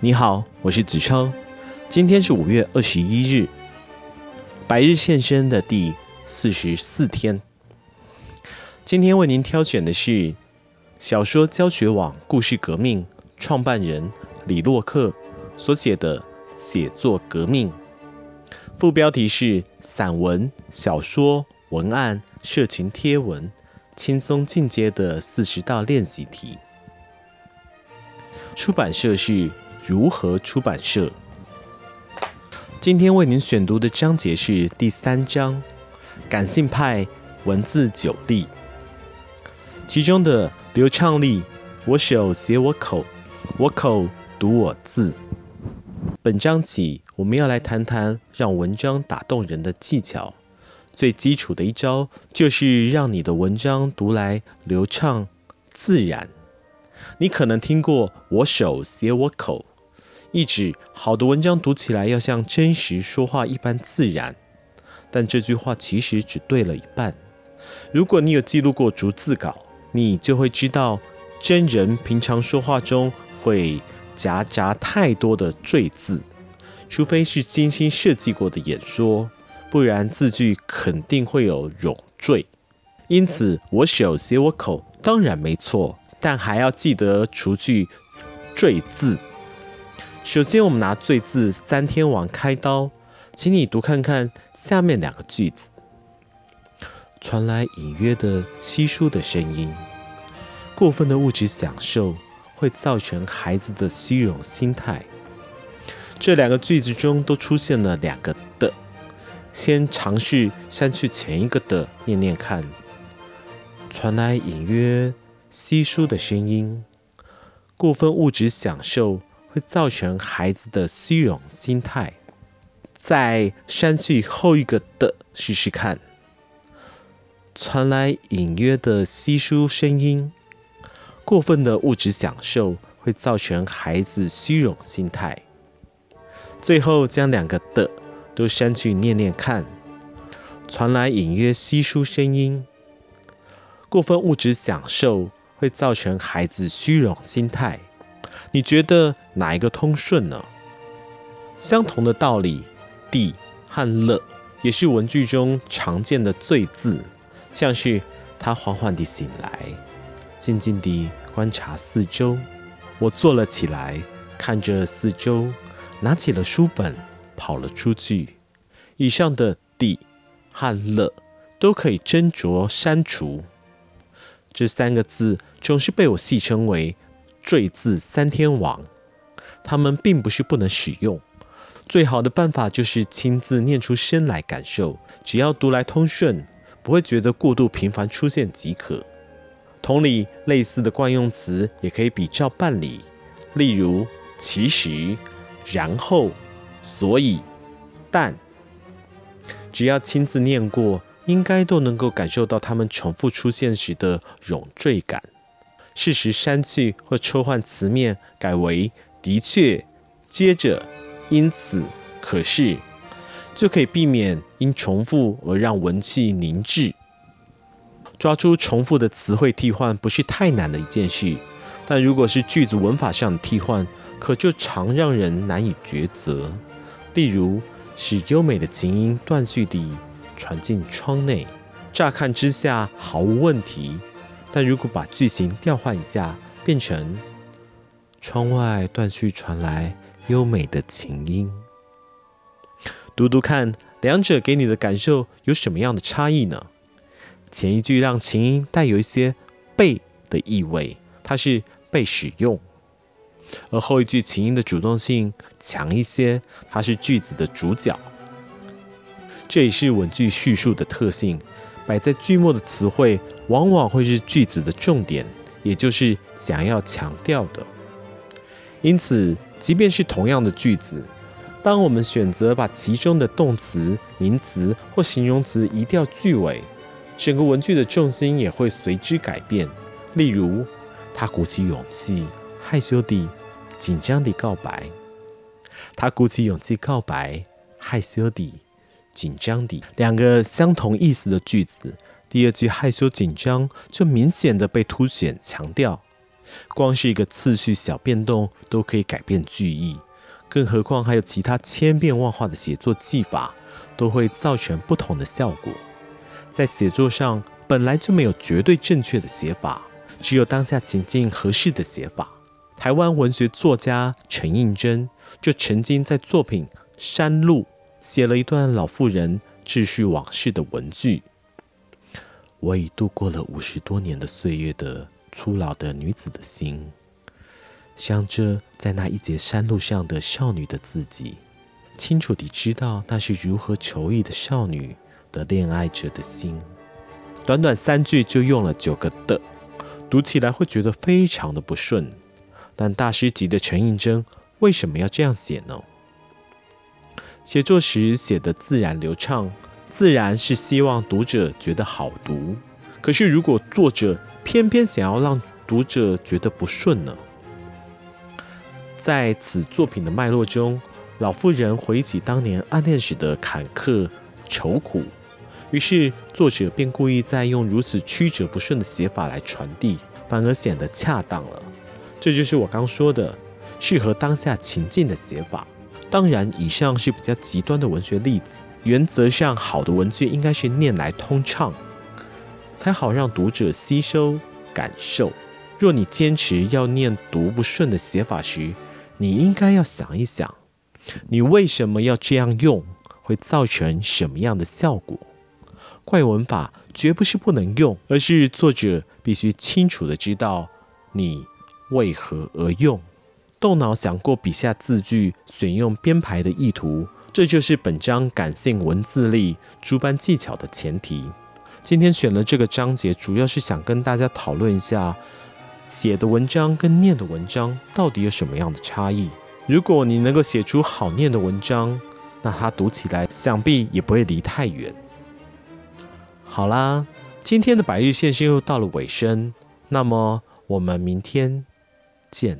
你好，我是子超。今天是五月二十一日，百日献身的第四十四天。今天为您挑选的是小说教学网故事革命创办人李洛克所写的《写作革命》，副标题是散文、小说、文案、社群贴文，轻松进阶的四十道练习题。出版社是。如何出版社？今天为您选读的章节是第三章“感性派文字九力”，其中的流畅力，我手写我口，我口读我字。本章起，我们要来谈谈让文章打动人的技巧。最基础的一招，就是让你的文章读来流畅自然。你可能听过“我手写我口”。意指好的文章读起来要像真实说话一般自然，但这句话其实只对了一半。如果你有记录过逐字稿，你就会知道，真人平常说话中会夹杂太多的赘字，除非是精心设计过的演说，不然字句肯定会有冗赘。因此，我手写我口当然没错，但还要记得除去赘字。首先，我们拿最字三天王开刀，请你读看看下面两个句子：传来隐约的稀疏的声音，过分的物质享受会造成孩子的虚荣心态。这两个句子中都出现了两个的，先尝试删去前一个的，念念看。传来隐约稀疏的声音，过分物质享受。会造成孩子的虚荣心态。再删去后一个的，试试看。传来隐约的稀疏声音，过分的物质享受会造成孩子虚荣心态。最后将两个的都删去，念念看。传来隐约稀疏声音，过分物质享受会造成孩子虚荣心态。你觉得哪一个通顺呢？相同的道理，地和了也是文句中常见的赘字，像是他缓缓地醒来，静静地观察四周。我坐了起来，看着四周，拿起了书本，跑了出去。以上的地和了都可以斟酌删除。这三个字总是被我戏称为。赘字三天王，他们并不是不能使用，最好的办法就是亲自念出声来感受，只要读来通顺，不会觉得过度频繁出现即可。同理，类似的惯用词也可以比照办理，例如其实、然后、所以、但，只要亲自念过，应该都能够感受到他们重复出现时的冗赘感。适时删去或抽换词面，改为的确、接着、因此、可是，就可以避免因重复而让文气凝滞。抓出重复的词汇替换不是太难的一件事，但如果是句子文法上的替换，可就常让人难以抉择。例如，使优美的琴音断续地传进窗内，乍看之下毫无问题。但如果把句型调换一下，变成窗外断续传来优美的琴音，读读看，两者给你的感受有什么样的差异呢？前一句让琴音带有一些被的意味，它是被使用；而后一句琴音的主动性强一些，它是句子的主角。这也是文句叙述的特性。摆在句末的词汇，往往会是句子的重点，也就是想要强调的。因此，即便是同样的句子，当我们选择把其中的动词、名词或形容词移掉句尾，整个文句的重心也会随之改变。例如，他鼓起勇气，害羞地、紧张地告白。他鼓起勇气告白，害羞地。紧张地两个相同意思的句子，第二句害羞紧张就明显的被凸显强调，光是一个次序小变动都可以改变句意，更何况还有其他千变万化的写作技法，都会造成不同的效果。在写作上，本来就没有绝对正确的写法，只有当下情境合适的写法。台湾文学作家陈映真就曾经在作品《山路》写了一段老妇人自叙往事的文句：“我已度过了五十多年的岁月的粗老的女子的心，想着在那一节山路上的少女的自己，清楚地知道那是如何求异的少女的恋爱者的心。”短短三句就用了九个的，读起来会觉得非常的不顺。但大师级的陈映真为什么要这样写呢？写作时写得自然流畅，自然是希望读者觉得好读。可是如果作者偏偏想要让读者觉得不顺呢？在此作品的脉络中，老妇人回忆起当年暗恋时的坎坷愁苦，于是作者便故意在用如此曲折不顺的写法来传递，反而显得恰当了。这就是我刚说的适合当下情境的写法。当然，以上是比较极端的文学例子。原则上，好的文句应该是念来通畅，才好让读者吸收感受。若你坚持要念读不顺的写法时，你应该要想一想，你为什么要这样用，会造成什么样的效果？怪文法绝不是不能用，而是作者必须清楚地知道你。为何而用？动脑想过笔下字句选用编排的意图，这就是本章感性文字力诸般技巧的前提。今天选了这个章节，主要是想跟大家讨论一下写的文章跟念的文章到底有什么样的差异。如果你能够写出好念的文章，那它读起来想必也不会离太远。好啦，今天的百日线是又到了尾声，那么我们明天。见。